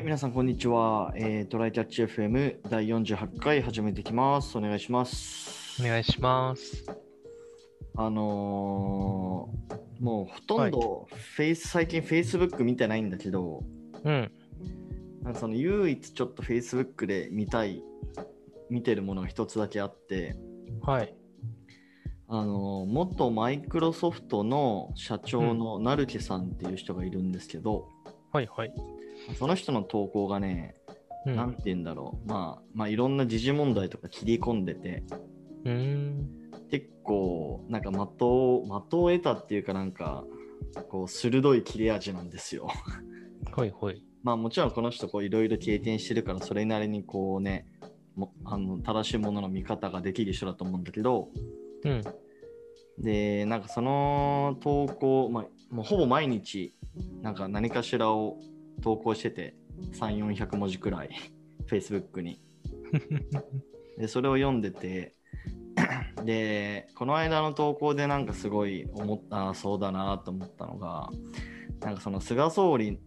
はい、皆さん、こんにちは。えー、トライキャッチ FM 第48回始めていきます。お願いします。お願いします。あのーもうほとんどフェイス、最近 Facebook 見てないんだけど、うん。なんかその唯一ちょっと Facebook で見たい、見てるものが一つだけあって、はい。あのー元マイクロソフトの社長の成木さんっていう人がいるんですけど、はいはい。その人の投稿がね、うん。なんて言うんだろう、まあ、まあ、いろんな時事問題とか切り込んでて、うーん。結構、なんか的を、的を得たっていうかなんか、こう、鋭い切れ味なんですよ。はいはい。まあもちろんこの人こういろいろ経験してるからそれなりにこうねもあの正しいものの見方ができる人だと思うんだけどうん。でなんかその投稿、まあ、もうほぼ毎日なんか何かしらを投稿してて3400文字くらい Facebook に でそれを読んでて でこの間の投稿でなんかすごい思ったそうだなと思ったのがなんかその菅総理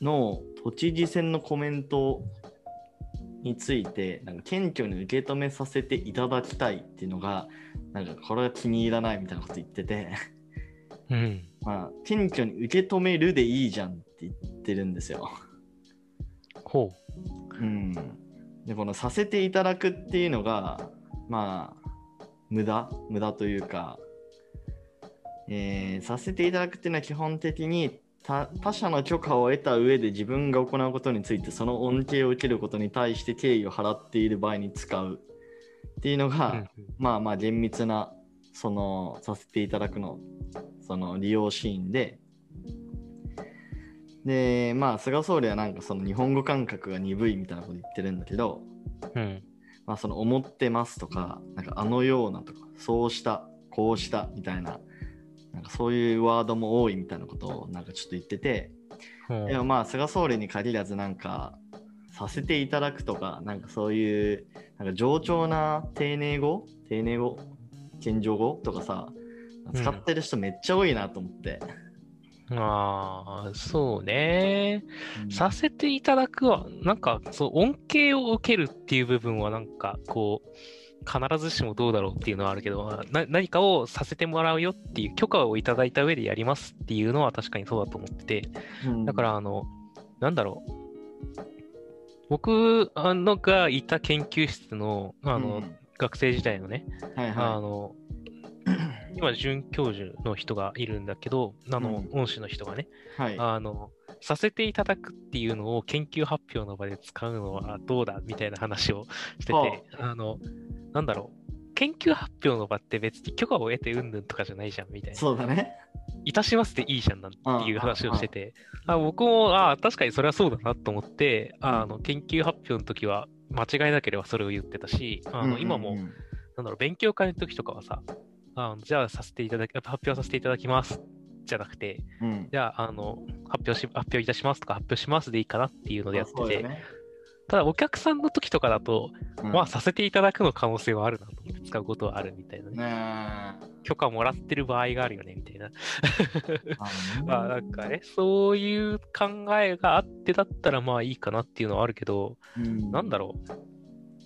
の都知事選のコメントについてなんか謙虚に受け止めさせていただきたいっていうのがなんかこれは気に入らないみたいなこと言っててうん。まあ謙虚に受け止めるでいいじゃんって言ってるんですよ。ほうん、でこのさせていただくっていうのがまあ無駄？無駄というか、えーさせていただくっていうのは基本的に他他者の許可を得た上で自分が行うことについてその恩恵を受けることに対して敬意を払っている場合に使うっていうのう。が、うんまあまあ厳密なそのさせていただくのその利用シーンででまあ菅総理はなんかその日本語感覚が鈍いみたいなこと言ってるんだけどうん。まあその思ってますとかなんかあのようなとかそうしたこうしたみたいななんかそういうワードも多いみたいなことをなんかちょっと言っててほうでもまあ菅総理に限らずなんかさせていただくとかなんかそういうなんか冗長な丁寧語丁寧語謙譲語とかさ使ってる人めっちゃ多いなと思って、ああ、そうね。うん。させていただくは、なんか、そう、恩恵を受けるっていう部分は、なんか、こう、必ずしもどうだろうっていうのはあるけど、な何かをさせてもらうよっていう許可をいただいた上でやりますっていうのは確かにそうだと思ってて、うん。だから、あの、なんだろう。僕あのがいた研究室の、あの、うん。学生時代のね、はいはあの、今、准教授の人がいるんだけど、あの、うん。恩師の人がね、いはい。あの、させていただくっていうのを研究発表の場で使うのはどうだみたいな話をしてて、はあ。の、なんだろう。研究発表の場って別に許可を得てうんぬんとかじゃないじゃんみたいな。そうだね。いたしますでいいじゃんなんていう話をしてて、あ僕も、あ確かにそれはそうだなと思って、あの、研究発表の時は間違いなければそれを言ってたし、あの、今も、なんだろう、勉強会の時とかはさ、あのじゃあさせていただき、発表させていただきます。じゃなくて、うん。じゃあ、あの、発表し、発表いたしますとか発表しますでいいかなっていうのでやってて、ね。ただお客さんの時とかだと、うん。まあさせていただくの可能性はあるなと思って使うことはあるみたいなね。ね許可もらってる場合があるよね、みたいな。まあなんかね、そういう考えがあってだったらまあいいかなっていうのはあるけど、うん。なんだろ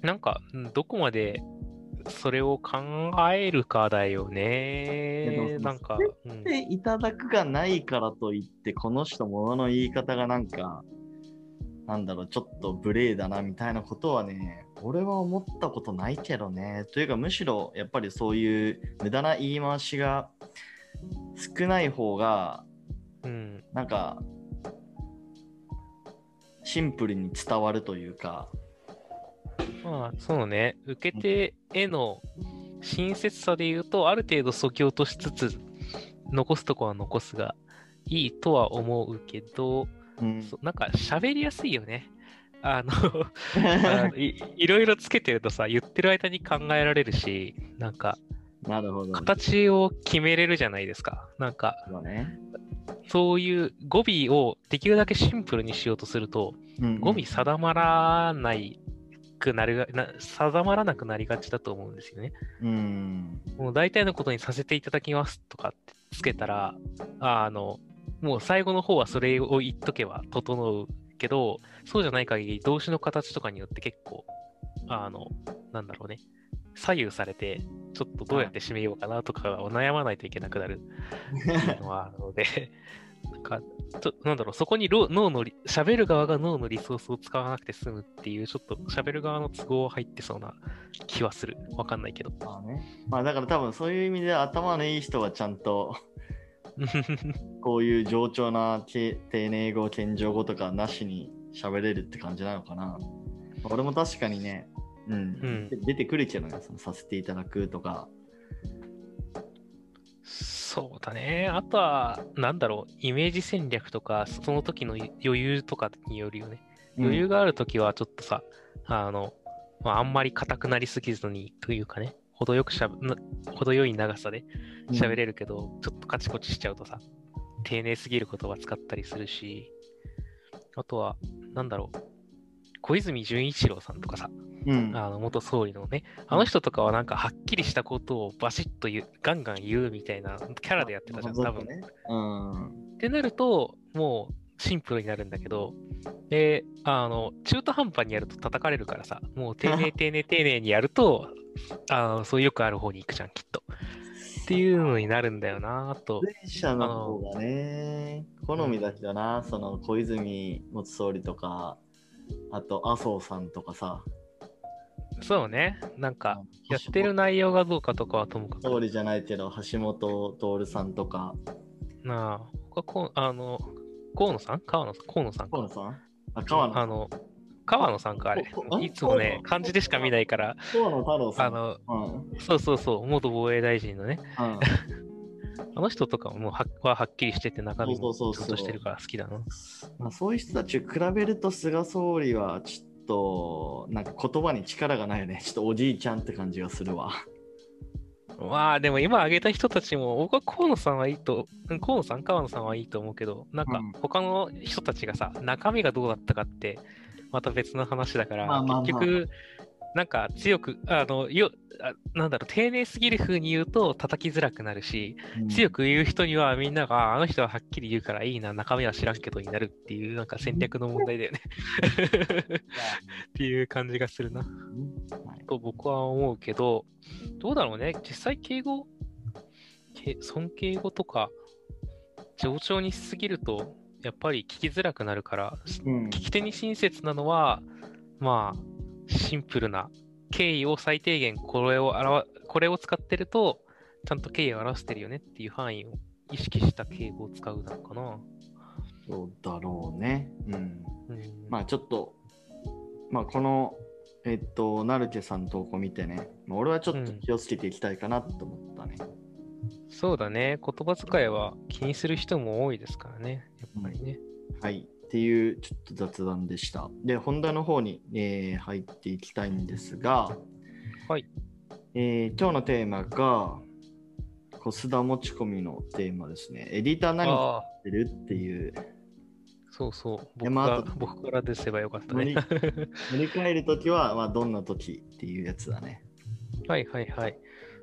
う。なんか、うんどこまでそれを考えるかだよね。なんか、いただくがないからといってこの人ものの言い方がなんかなんだろうちょっと無礼だなみたいなことはね俺は思ったことないけどね。というかむしろやっぱりそういう無駄な言い回しが少ない方がうん、なんかシンプルに伝わるというかまあ、そうね。受け手への親切さで言うと、ある程度そぎ落としつつ、残すとこは残すがいいとは思うけど、うんなんか喋りやすいよね。あの い、いろいろつけてるとさ、言ってる間に考えられるし、なんか、なるほど形を決めれるじゃないですか。なんか、そうねそういう語尾をできるだけシンプルにしようとすると、うん語尾定まらないくなるがな、定まらなくなりがちだと思うんですよね。うん。もう大体のことにさせていただきますとかってつけたら、あの、もう最後の方はそれを言っとけば整うけど、そうじゃない限り動詞の形とかによって結構、あの、なんだろうね、左右されて、ちょっとどうやって締めようかなとかを悩まないといけなくなるっていうのはあるので、なんか、となんだろう、そこにろ脳のり、喋る側が脳のリソースを使わなくて済むっていう、ちょっと喋る側の都合入ってそうな気はする。わかんないけど。まあね。まあだから多分そういう意味で頭のいい人はちゃんと こういう冗長なけ丁寧語、謙譲語とかなしに喋れるって感じなのかな。俺も確かにね、うん、うんで出てくるけどね、そのさせていただくとか。そうだね。あとは、なんだろう、イメージ戦略とか、その時の余裕とかによるよね。余裕があるときはちょっとさ、あの、まあ、あんまり硬くなりすぎずにというかね、程よくしゃ程よい長さで喋れるけど、ちょっとカチコチしちゃうとさ、丁寧すぎる言葉使ったりするし、あとは、なんだろう、小泉純一郎さんとかさ、うん。あの元総理のね、あの人とかはなんかはっきりしたことをバシッと言う、ガンガン言うみたいなキャラでやってたじゃん、多分。ね。うん。ってなると、もうシンプルになるんだけど、で、あの、中途半端にやると叩かれるからさ、もう丁寧 丁寧丁寧にやると、あのそうよくある方に行くじゃん、きっと。っていうのになるんだよなと。前者の方がね、好みだけどな、その小泉元総理とか、あと麻生さんとかさ、そうね、なんか、やってる内容がどうかとかはともかく。総理じゃないけど、橋本徹さんとか、なあ、他こう、あの、河野さん？河野さん？河野さんか。河野さん？あ、川野。あの、川野さんか、あれ。いつもね、漢字でしか見ないから、河野。太郎さん。あの、うん。そうそうそう、元防衛大臣のね、うん。あの人とかもはははっきりしてて中身もそうそうそうそうちゃんとしてるから好きだな。まあ、そういう人たちを比べると菅総理はちょっとなんか言葉に力がないよね。ちょっとおじいちゃんって感じがするわ。まあでも今挙げた人たちも、僕は河野さんはいいと、うん河野さん、川野さんはいいと思うけど、なんかうん他の人たちがさ、中身がどうだったかって、また別の話だから、結局、なんか強く、あの、よ、あなんだろう、丁寧すぎる風に言うと叩きづらくなるし、強く言う人にはみんなが、ああの人ははっきり言うからいいな、中身は知らんけどになるっていう、なんか戦略の問題だよね。っていう感じがするな。と僕は思うけど、どうだろうね、実際敬語、け尊敬語とか、冗長にしすぎると、やっぱり聞きづらくなるから、うん聞き手に親切なのは、まあ、シンプルな、敬意を最低限これを表、これを使ってると、ちゃんと敬意を表してるよねっていう範囲を意識した敬語を使うなのかな。そうだろうね。うん。うん、まあちょっと、まあこの、えっと、ナルケさんの投稿見てね、まあ、俺はちょっと気をつけていきたいかなと思ったね。そうだね、言葉遣いは気にする人も多いですからね、やっぱりね。はい。っていうちょっと雑談でした。で、本題の方に、えー入っていきたいんですが、はい。えー今日のテーマが、コスダ持ち込みのテーマですね。エディター何やってるっていう、そうそう。で僕僕から出せばよかったね。乗り 換えるときは、まあ、どんなときっていうやつだね。はいはいはい。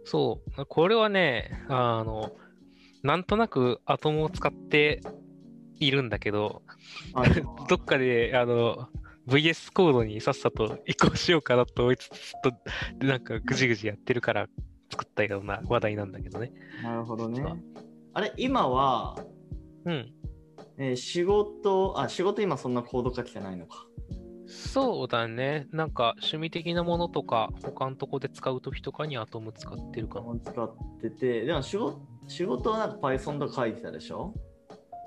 そう。これはね、あの、なんとなくアトムを使っているんだけど、どっかで、あの、VS コードにさっさと移行しようかなと思いつつ、ずっとなんかぐじぐじやってるから作ったような話題なんだけどね。なるほどね。あれ、今は、うん。えー仕事、あ、仕事今そんなコード書きてないのか。そうだね。なんか趣味的なものとか、他のとこで使うときとかにアトム使ってるかな。使ってて、でも仕事仕事はなんか Python とか書いてたでしょ？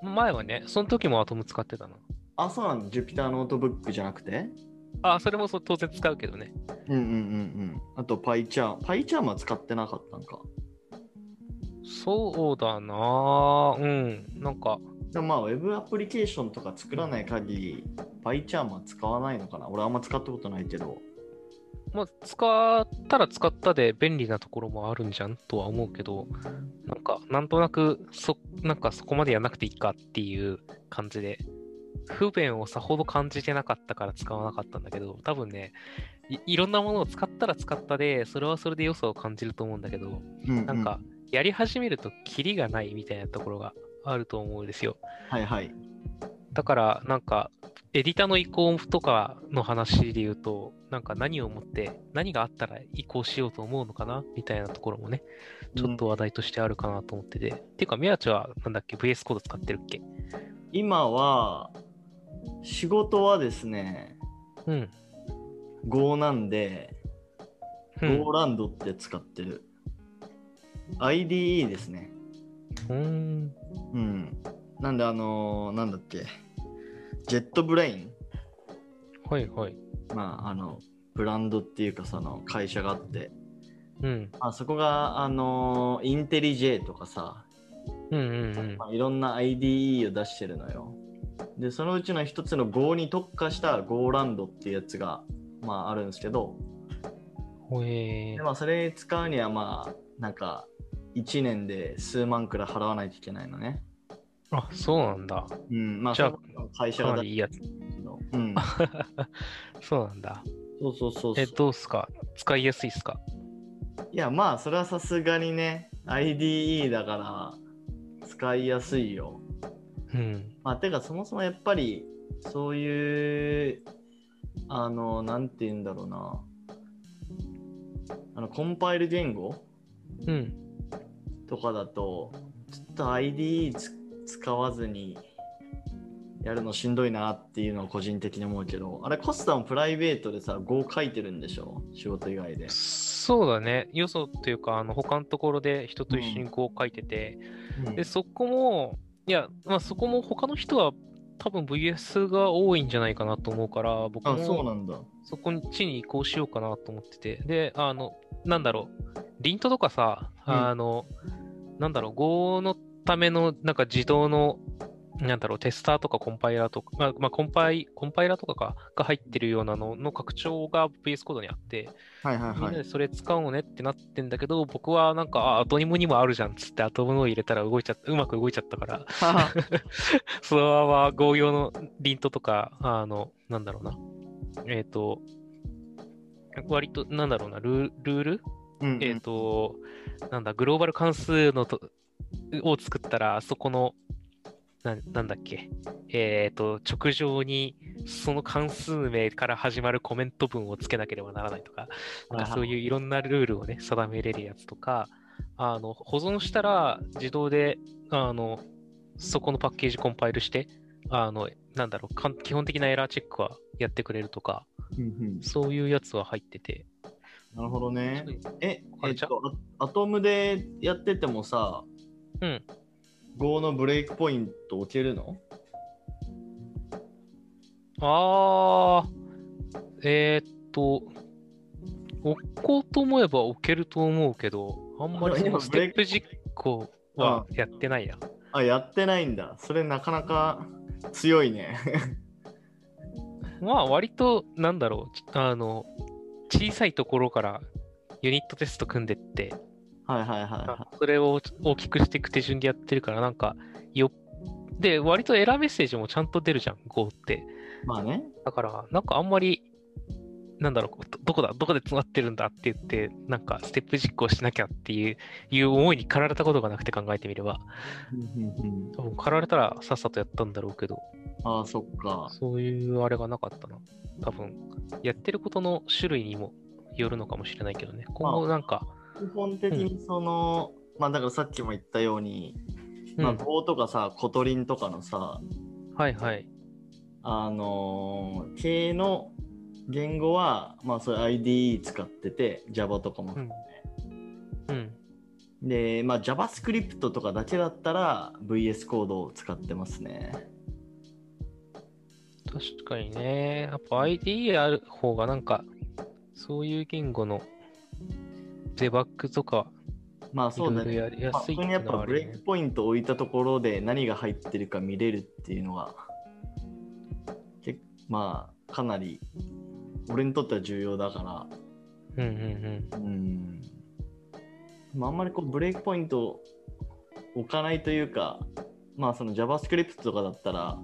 前はね、その時も Atom 使ってたな。あ、そうなんだ。Jupyter ノートブックじゃなくて？あ、それもそう当然使うけどね。うんうんうんうん。あと PyCharm。PyCharm は使ってなかったんか。そうだなぁうん。なんか、でもまあ、Web アプリケーションとか作らない限り、PyCharm は使わないのかな俺あんま使ったことないけど。まあ、使ったら使ったで便利なところもあるんじゃんとは思うけど、なんか、なんとなく、そ、なんかそこまでやらなくていいかっていう感じで、不便をさほど感じてなかったから使わなかったんだけど、多分ね、いいろんなものを使ったら使ったで、それはそれで良さを感じると思うんだけど、うんうんなんか、やり始めるとキリがないみたいなところがあると思うんですよ。はいはい。だから、なんか、エディターの移行とかの話で言うと、なんか何をもって、何があったら移行しようと思うのかな？みたいなところもね、ちょっと話題としてあるかなと思ってて。っていうか、宮地はなんだっけ、VS コード使ってるっけ？今は、仕事はですね、うん。Go なんで、うん。Go ランドって使ってる。IDE ですね。うーん。うん。なんで、あのーなんだっけ、ジェットブレイン、はいはい。まあ、あの、ブランドっていうか、その会社があって、うん。あそこが、あのーインテリジェとかさ、うんうんうん。まあ、いろんな IDE を出してるのよ。で、そのうちの一つの Go に特化した Go ランドっていうやつが、まあ、あるんですけど、ほえでまあ、それ使うには、まあ、なんか、1年で数万くらい払わないといけないのね。あ、そうなんだ。うん、まあ、じゃあ会社かがいいやつ。うん、そうなんだ。そうそうそうえ、そう。どうっすか？使いやすいっすか？いや、まあ、それはさすがにね、IDE だから、使いやすいよ。うん。まあ、てか、そもそもやっぱり、そういう、あの、なんて言うんだろうな。あの、コンパイル言語うん。とかだと、ちょっと IDE つ使わずにやるのしんどいなっていうのは個人的に思うけど、あれ、コスタもプライベートでさ、Go 書いてるんでしょ？仕事以外で。そうだね。要素っていうか、あの、他のところで人と一緒にこう書いてて、うんで、そこも、いや、まあそこも他の人は多分 VS が多いんじゃないかなと思うから、僕あ、そうもなんだ。そこに地に移行しようかなと思ってて。で、あの、なんだろう、リントとかさ、うんあの、なんだろう、Go のためのなんか自動の、なんだろう、テスターとかコンパイラーとか、まあ、まあ、コンパイ、コンパイラーとかかが入ってるようなのの拡張が VS コードにあって、はいはいは。みんないでそれ使おうねってなってんだけど、僕はなんか、あ、アトニムにもあるじゃんっつって、アトムのを入れたら動いちゃうまく動いちゃったから、そのまま合用のリントとか、あの、なんだろうな。えっ、と、割と、なんだろうな、ルールール？うんうんえっ、と、なんだ、グローバル関数のとを作ったら、そこの、ななんだっけ、えっ、と、直上にその関数名から始まるコメント文をつけなければならないとか、なんかそういういろんなルールをね、定めれるやつとか、あの、保存したら自動で、あの、そこのパッケージコンパイルして、あの、なんだろう、基本的なエラーチェックはやってくれるとか、うんうん。そういうやつは入ってて、なるほどね。え、えっと、アアトムでやっててもさ、うん。Go のブレイクポイント置けるの？あー、えーっと、置こうと思えば置けると思うけど、あんまりステップ実行はやってないな。あ、やってないんだ。それなかなか強いね。まあ割と、なんだろう、ちあの、小さいところからユニットテスト組んでって、はいはいはいはそれを大きくしていく手順でやってるから、なんか、よで、割とエラーメッセージもちゃんと出るじゃん、Go って。い。まあね。だから、なんかあんまり、なんだろう、どどこだ、どこで詰まってるんだって言って、なんかステップ実行しなきゃっていういう思いに駆られたことがなくて考えてみれば、多分駆られたらさっさとやったんだろうけど、ああ、そっか。そういうあれがなかったな。多分、やってることの種類にもよるのかもしれないけどね。今後なんか、基本的にその、まあだからさっきも言ったように、まあうん Go とかさ、 Kotlin とかのさ、はいはい。あのー系の言語は、まあそういう IDE 使ってて、Java とかも。うん。うん。で、まあ JavaScript とかだけだったら VS コードを使ってますね。確かにね。やっぱ IDE ある方がなんか、そういう言語のデバッグとか、まあいそうだね。やりにやっぱブレイクポイントを置いたところで何が入ってるか見れるっていうのが、けまあかなり俺にとっては重要だから、うんうんうん。まあ、あんまりこうブレイクポイントを置かないというか、まあその JavaScript とかだったら、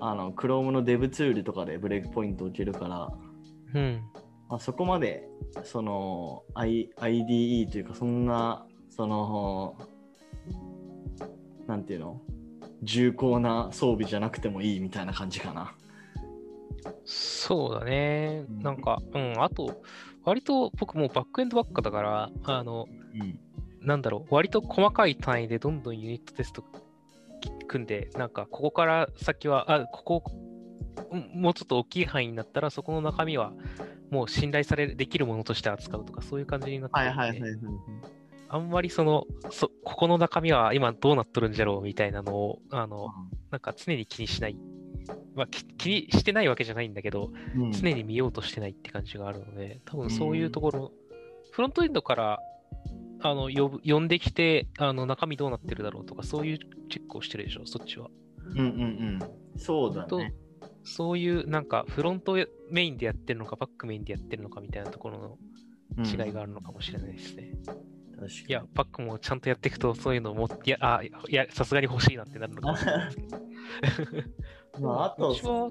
あの Chrome の Dev ツールとかでブレイクポイント置けるから、うん。うん。まあ、そこまでその、I、IDE というかそんなそのなんていうの？重厚な装備じゃなくてもいいみたいな感じかな。そうだね。うんなんか、うん、あと、割と僕もうバックエンドばっかだから、あの、うん。なんだろう、割と細かい単位でどんどんユニットテスト組んで、なんか、ここから先は、あ、ここ、うんもうちょっと大きい範囲になったら、そこの中身は、もう信頼されるできるものとして扱うとか、そういう感じになってはいはいはいはい。あんまりそのそ、ここの中身は今どうなっとるんじゃろうみたいなのを、あの、なんか常に気にしない。まあ、き気にしてないわけじゃないんだけど、うん常に見ようとしてないって感じがあるので、多分そういうところ、フロントエンドからあの呼ぶ呼んできてあの中身どうなってるだろうとか、そういうチェックをしてるでしょ、そっちは。うんうんうん。そうだとね。そういうなんかフロントメインでやってるのか、バックメインでやってるのかみたいなところの違いがあるのかもしれないですね。確かに。いや、バックもちゃんとやっていくと、そういうのも、いや、あいや、さすがに欲しいなってなるのかもしれないですけど。まあ、あとさ、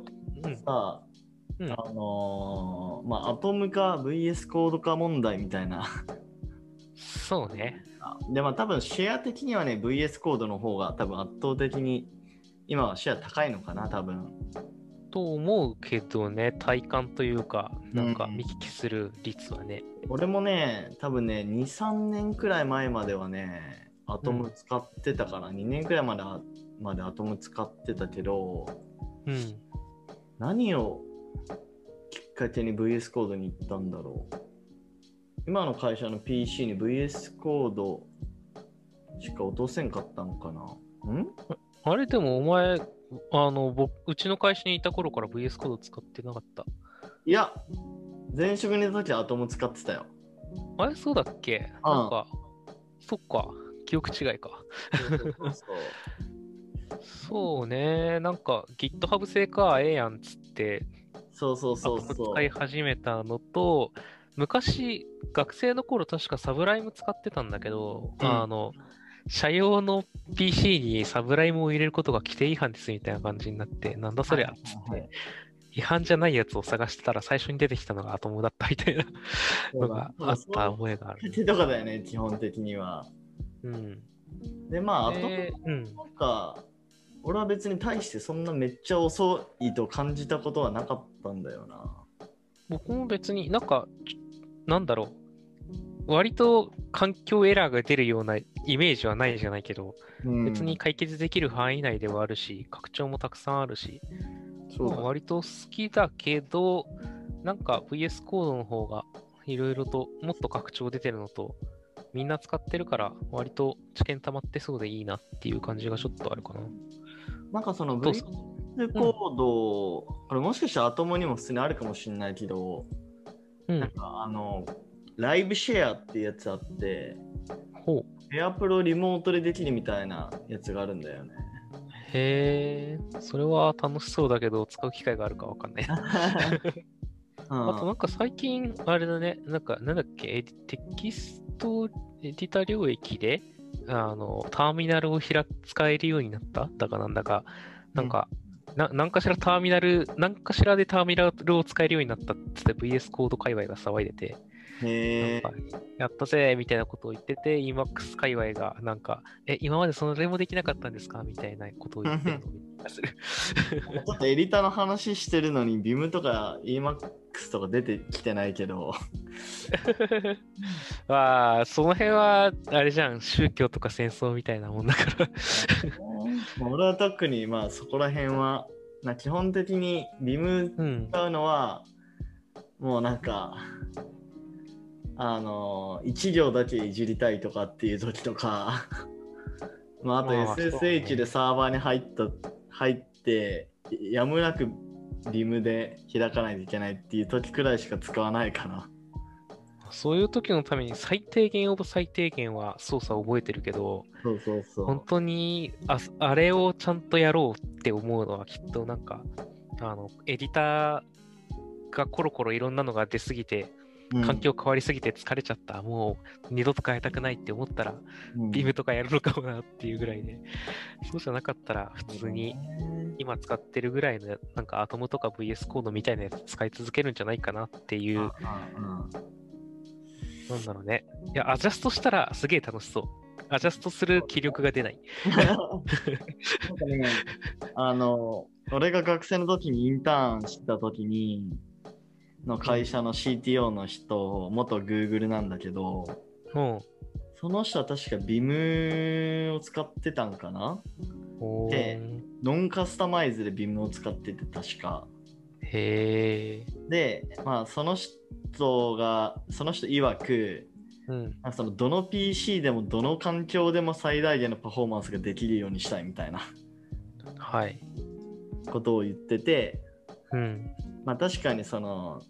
うんあのーまあ、アトム化 VS コード化問題みたいな。そうね。で、まあ、多分シェア的にはね、VS コードの方が多分圧倒的に今はシェア高いのかな、多分。と思うけどね、体感というか、なんかうん見聞きする率はね。俺もね、多分ね、2、3年くらい前まではね、アトム使ってたから、2年くらいまでまでアトム使ってたけど、うん。何をきっかけに VS コードに行ったんだろう。今の会社の PC に VS コードしか落とせんかったのかな。ん？あれでもお前、あの、僕、うちの会社にいた頃から VS コード使ってなかった。いや、前職にいた時はアトム使ってたよ。あれ？そうだっけ？うん。なんか、そっか、記憶違いか。そう ね、なんか GitHub 製か、ええやんっつって、そうそうアそうそう。トム使い始めたのと、昔、学生の頃確かサブライム使ってたんだけど、うん。あの、社用の PC にサブライムを入れることが規定違反ですみたいな感じになって、なんだそりゃっつって、違反じゃないやつを探してたら最初に出てきたのがアトムだったみたいなのがあった覚えがある。手とかだよね、基本的には。うん。で、まあ、アトム。なんか、俺は別に対してそんなめっちゃ遅いと感じたことはなかったんだよな。僕も別になんか、なんだろう。割と環境エラーが出るようなイメージはないじゃないけど、うん別に解決できる範囲内ではあるし、拡張もたくさんあるし、そう割と好きだけど、なんか VS コードの方がいろいろともっと拡張出てるのと、みんな使ってるから割と知見溜まってそうでいいなっていう感じがちょっとあるかな。なんかその VS ぞコード、これもしかしたらアトムにも普通にあるかもしれないけど、うん。なんかあの、ライブシェアっていうやつあって、ほう。エアプロリモートでできるみたいなやつがあるんだよね。へえ、それは楽しそうだけど、使う機会があるかわかんない。あとなんか最近、あれだね、なんかなんだっけ、テキストエディタ領域で、あの、ターミナルを開使えるようになった？だかなんだか、なんか、な何かしらターミナル、何かしらでターミナルを使えるようになったって VS コード界隈が騒いでて、へなんかやったぜみたいなことを言ってて、EMAX 界隈がなんか、え、今までそれもできなかったんですか？みたいなことを言ってるの。ちょっとエディターの話してるのに、ビムとか EMAX とか出てきてないけど、まあ、その辺は、あれじゃん、宗教とか戦争みたいなもんだから。まあ俺は特にまあそこら辺は、な基本的にビムうん。使うのは、もうなんか、あの、1行だけいじりたいとかっていう時とか、まあ、あと SSH でサーバーに入った、入って、やむなくビムで開かないといけないっていう時くらいしか使わないかな。そういう時のために最低限オブ最低限は操作を覚えてるけど、そうそうそう。本当にああれをちゃんとやろうって思うのはきっとなんか、あの、エディターがコロコロいろんなのが出すぎて、うん環境変わりすぎて疲れちゃった、もう二度と変えたくないって思ったら、うんビームとかやるのかもなっていうぐらいで、そうじゃなかったら普通に今使ってるぐらいのなんかアトムとか VS コードみたいなやつ使い続けるんじゃないかなっていう、うんうんなんだろうね。いや、アジャストしたらすげえ楽しそう。アジャストする気力が出ない。なんかね、あの、俺が学生の時にインターンしてた時に、の会社の CTO の人、元 Google なんだけど、うん。その人は確か Vim を使ってたんかな？でノンカスタマイズで Vim を使ってて確か。へえ。で、まあその人が、その人曰く、うん。そのどの PC でもどの環境でも最大限のパフォーマンスができるようにしたいみたいなはい。ことを言ってて、うん。まあ確かにその、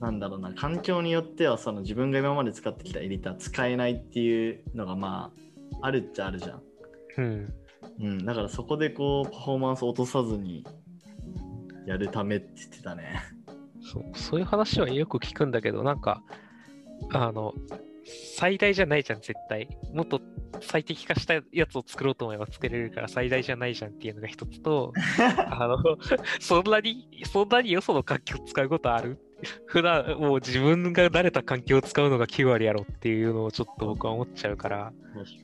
なんだろうな、環境によってはその自分が今まで使ってきたエディター使えないっていうのがまあ、あるっちゃあるじゃん。うん。うん、だからそこでこう、パフォーマンスを落とさずにやるためって言ってたね。そうそういう話はよく聞くんだけど、なんか、あの、最大じゃないじゃん、絶対。もっと最適化したやつを作ろうと思えば作れるから最大じゃないじゃんっていうのが一つと、あの、そんなに、そんなによその環境を使うことある？普段もう自分が慣れた環境を使うのが9割やろっていうのをちょっと僕は思っちゃうから、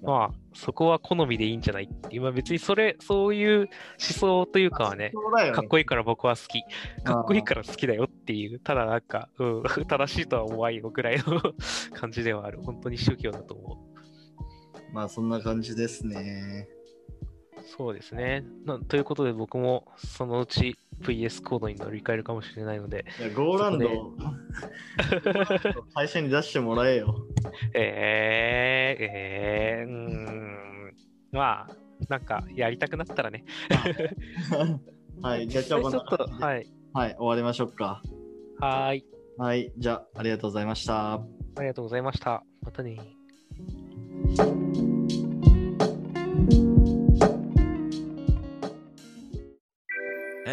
まあ、そこは好みでいいんじゃないっていう、まあ別にそれ、そういう思想というかはね、ねかっこいいから僕は好き。かっこいいから好きだよっていう、ただなんか、うん、正しいとは思わんよぐらいの 感じではある。本当に宗教だと思まあそんな感じですね。う。そうですね。なということで僕もそのうち VS コードに乗り換えるかもしれないので、いや、ゴーランドを会社に出してもらえよ。えー、えー、うーん、まあ、なんかやりたくなったらね。はい、じゃあ今日ちょっと、はい。はい、終わりましょうか。はーい。はい、じゃあありがとうございました。ありがとうございました。またね。